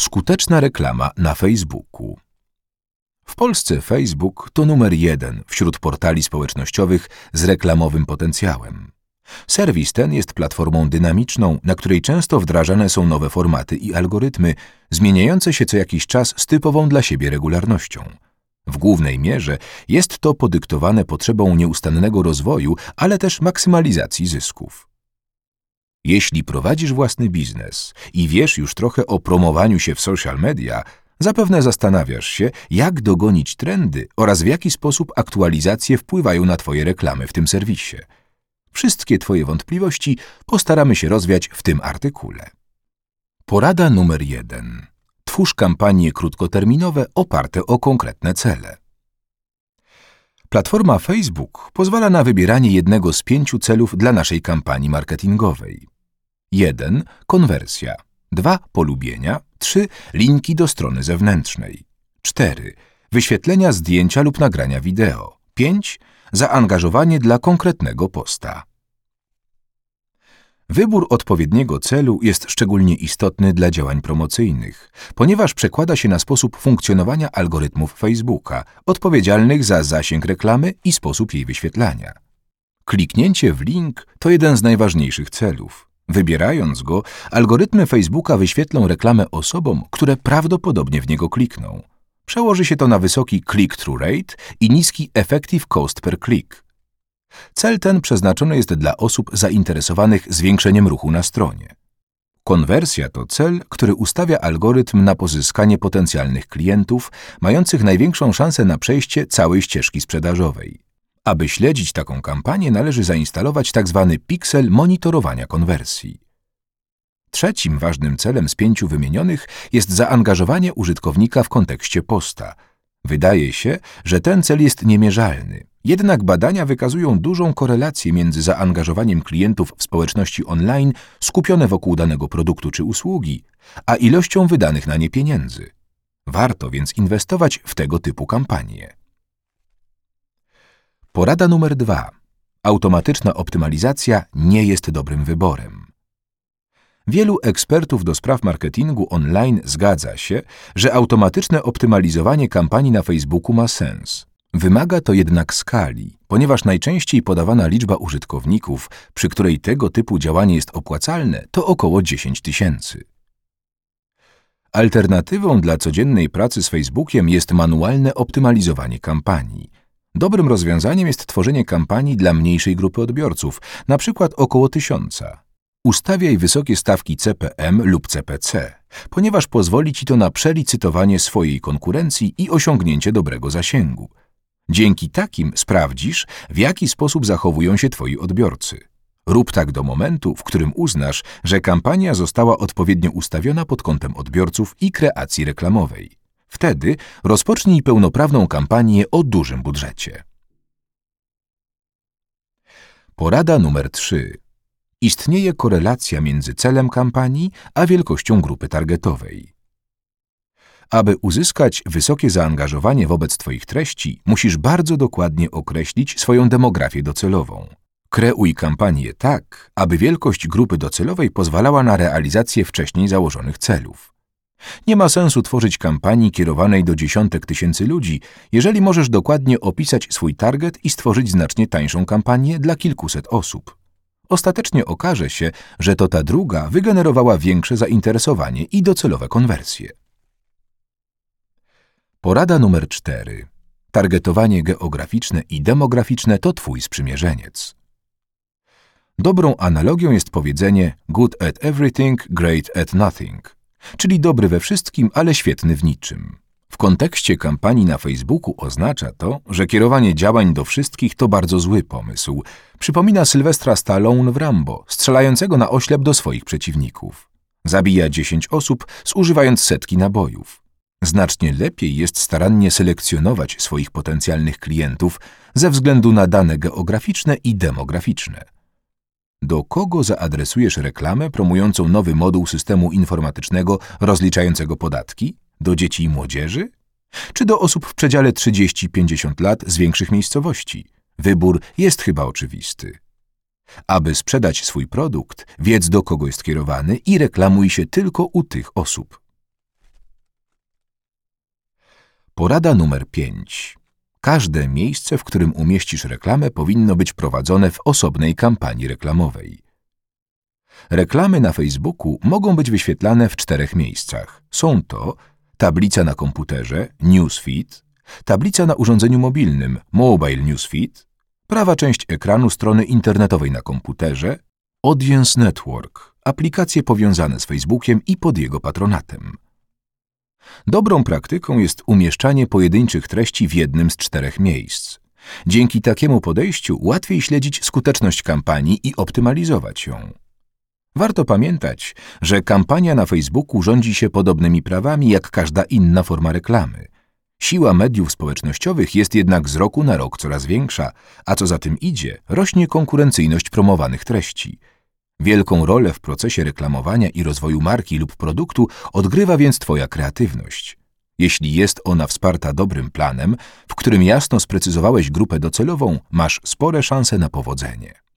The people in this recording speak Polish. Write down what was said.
Skuteczna reklama na Facebooku. W Polsce Facebook to numer jeden wśród portali społecznościowych z reklamowym potencjałem. Serwis ten jest platformą dynamiczną, na której często wdrażane są nowe formaty i algorytmy, zmieniające się co jakiś czas z typową dla siebie regularnością. W głównej mierze jest to podyktowane potrzebą nieustannego rozwoju, ale też maksymalizacji zysków. Jeśli prowadzisz własny biznes i wiesz już trochę o promowaniu się w social media, zapewne zastanawiasz się, jak dogonić trendy oraz w jaki sposób aktualizacje wpływają na Twoje reklamy w tym serwisie. Wszystkie Twoje wątpliwości postaramy się rozwiać w tym artykule. Porada numer jeden. Twórz kampanie krótkoterminowe oparte o konkretne cele. Platforma Facebook pozwala na wybieranie jednego z pięciu celów dla naszej kampanii marketingowej. 1. Konwersja. 2. Polubienia. 3. Linki do strony zewnętrznej. 4. Wyświetlenia zdjęcia lub nagrania wideo. 5. Zaangażowanie dla konkretnego posta. Wybór odpowiedniego celu jest szczególnie istotny dla działań promocyjnych, ponieważ przekłada się na sposób funkcjonowania algorytmów Facebooka, odpowiedzialnych za zasięg reklamy i sposób jej wyświetlania. Kliknięcie w link to jeden z najważniejszych celów. Wybierając go, algorytmy Facebooka wyświetlą reklamę osobom, które prawdopodobnie w niego klikną. Przełoży się to na wysoki click-through rate i niski effective cost per click. Cel ten przeznaczony jest dla osób zainteresowanych zwiększeniem ruchu na stronie. Konwersja to cel, który ustawia algorytm na pozyskanie potencjalnych klientów, mających największą szansę na przejście całej ścieżki sprzedażowej. Aby śledzić taką kampanię, należy zainstalować tzw. Tak piksel monitorowania konwersji. Trzecim ważnym celem z pięciu wymienionych jest zaangażowanie użytkownika w kontekście posta. Wydaje się, że ten cel jest niemierzalny. Jednak badania wykazują dużą korelację między zaangażowaniem klientów w społeczności online skupione wokół danego produktu czy usługi, a ilością wydanych na nie pieniędzy. Warto więc inwestować w tego typu kampanie. Porada numer dwa. Automatyczna optymalizacja nie jest dobrym wyborem. Wielu ekspertów do spraw marketingu online zgadza się, że automatyczne optymalizowanie kampanii na Facebooku ma sens. Wymaga to jednak skali, ponieważ najczęściej podawana liczba użytkowników, przy której tego typu działanie jest opłacalne, to około 10 tysięcy. Alternatywą dla codziennej pracy z Facebookiem jest manualne optymalizowanie kampanii. Dobrym rozwiązaniem jest tworzenie kampanii dla mniejszej grupy odbiorców, na przykład około tysiąca. Ustawiaj wysokie stawki CPM lub CPC, ponieważ pozwoli ci to na przelicytowanie swojej konkurencji i osiągnięcie dobrego zasięgu. Dzięki takim sprawdzisz, w jaki sposób zachowują się twoi odbiorcy. Rób tak do momentu, w którym uznasz, że kampania została odpowiednio ustawiona pod kątem odbiorców i kreacji reklamowej. Wtedy rozpocznij pełnoprawną kampanię o dużym budżecie. Porada numer 3. Istnieje korelacja między celem kampanii a wielkością grupy targetowej. Aby uzyskać wysokie zaangażowanie wobec Twoich treści, musisz bardzo dokładnie określić swoją demografię docelową. Kreuj kampanię tak, aby wielkość grupy docelowej pozwalała na realizację wcześniej założonych celów. Nie ma sensu tworzyć kampanii kierowanej do dziesiątek tysięcy ludzi, jeżeli możesz dokładnie opisać swój target i stworzyć znacznie tańszą kampanię dla kilkuset osób. Ostatecznie okaże się, że to ta druga wygenerowała większe zainteresowanie i docelowe konwersje. Porada numer 4. Targetowanie geograficzne i demograficzne to Twój sprzymierzeniec. Dobrą analogią jest powiedzenie good at everything, great at nothing, czyli dobry we wszystkim, ale świetny w niczym. W kontekście kampanii na Facebooku oznacza to, że kierowanie działań do wszystkich to bardzo zły pomysł. Przypomina Sylwestra Stallone w Rambo, strzelającego na oślep do swoich przeciwników. Zabija 10 osób, zużywając setki nabojów. Znacznie lepiej jest starannie selekcjonować swoich potencjalnych klientów ze względu na dane geograficzne i demograficzne. Do kogo zaadresujesz reklamę promującą nowy moduł systemu informatycznego rozliczającego podatki? Do dzieci i młodzieży? Czy do osób w przedziale 30-50 lat z większych miejscowości? Wybór jest chyba oczywisty. Aby sprzedać swój produkt, wiedz do kogo jest kierowany i reklamuj się tylko u tych osób. Porada numer 5. Każde miejsce, w którym umieścisz reklamę, powinno być prowadzone w osobnej kampanii reklamowej. Reklamy na Facebooku mogą być wyświetlane w czterech miejscach. Są to tablica na komputerze, newsfeed, tablica na urządzeniu mobilnym, mobile newsfeed, prawa część ekranu strony internetowej na komputerze, Audience Network, aplikacje powiązane z Facebookiem i pod jego patronatem. Dobrą praktyką jest umieszczanie pojedynczych treści w jednym z czterech miejsc. Dzięki takiemu podejściu łatwiej śledzić skuteczność kampanii i optymalizować ją. Warto pamiętać, że kampania na Facebooku rządzi się podobnymi prawami jak każda inna forma reklamy. Siła mediów społecznościowych jest jednak z roku na rok coraz większa, a co za tym idzie, rośnie konkurencyjność promowanych treści. Wielką rolę w procesie reklamowania i rozwoju marki lub produktu odgrywa więc Twoja kreatywność. Jeśli jest ona wsparta dobrym planem, w którym jasno sprecyzowałeś grupę docelową, masz spore szanse na powodzenie.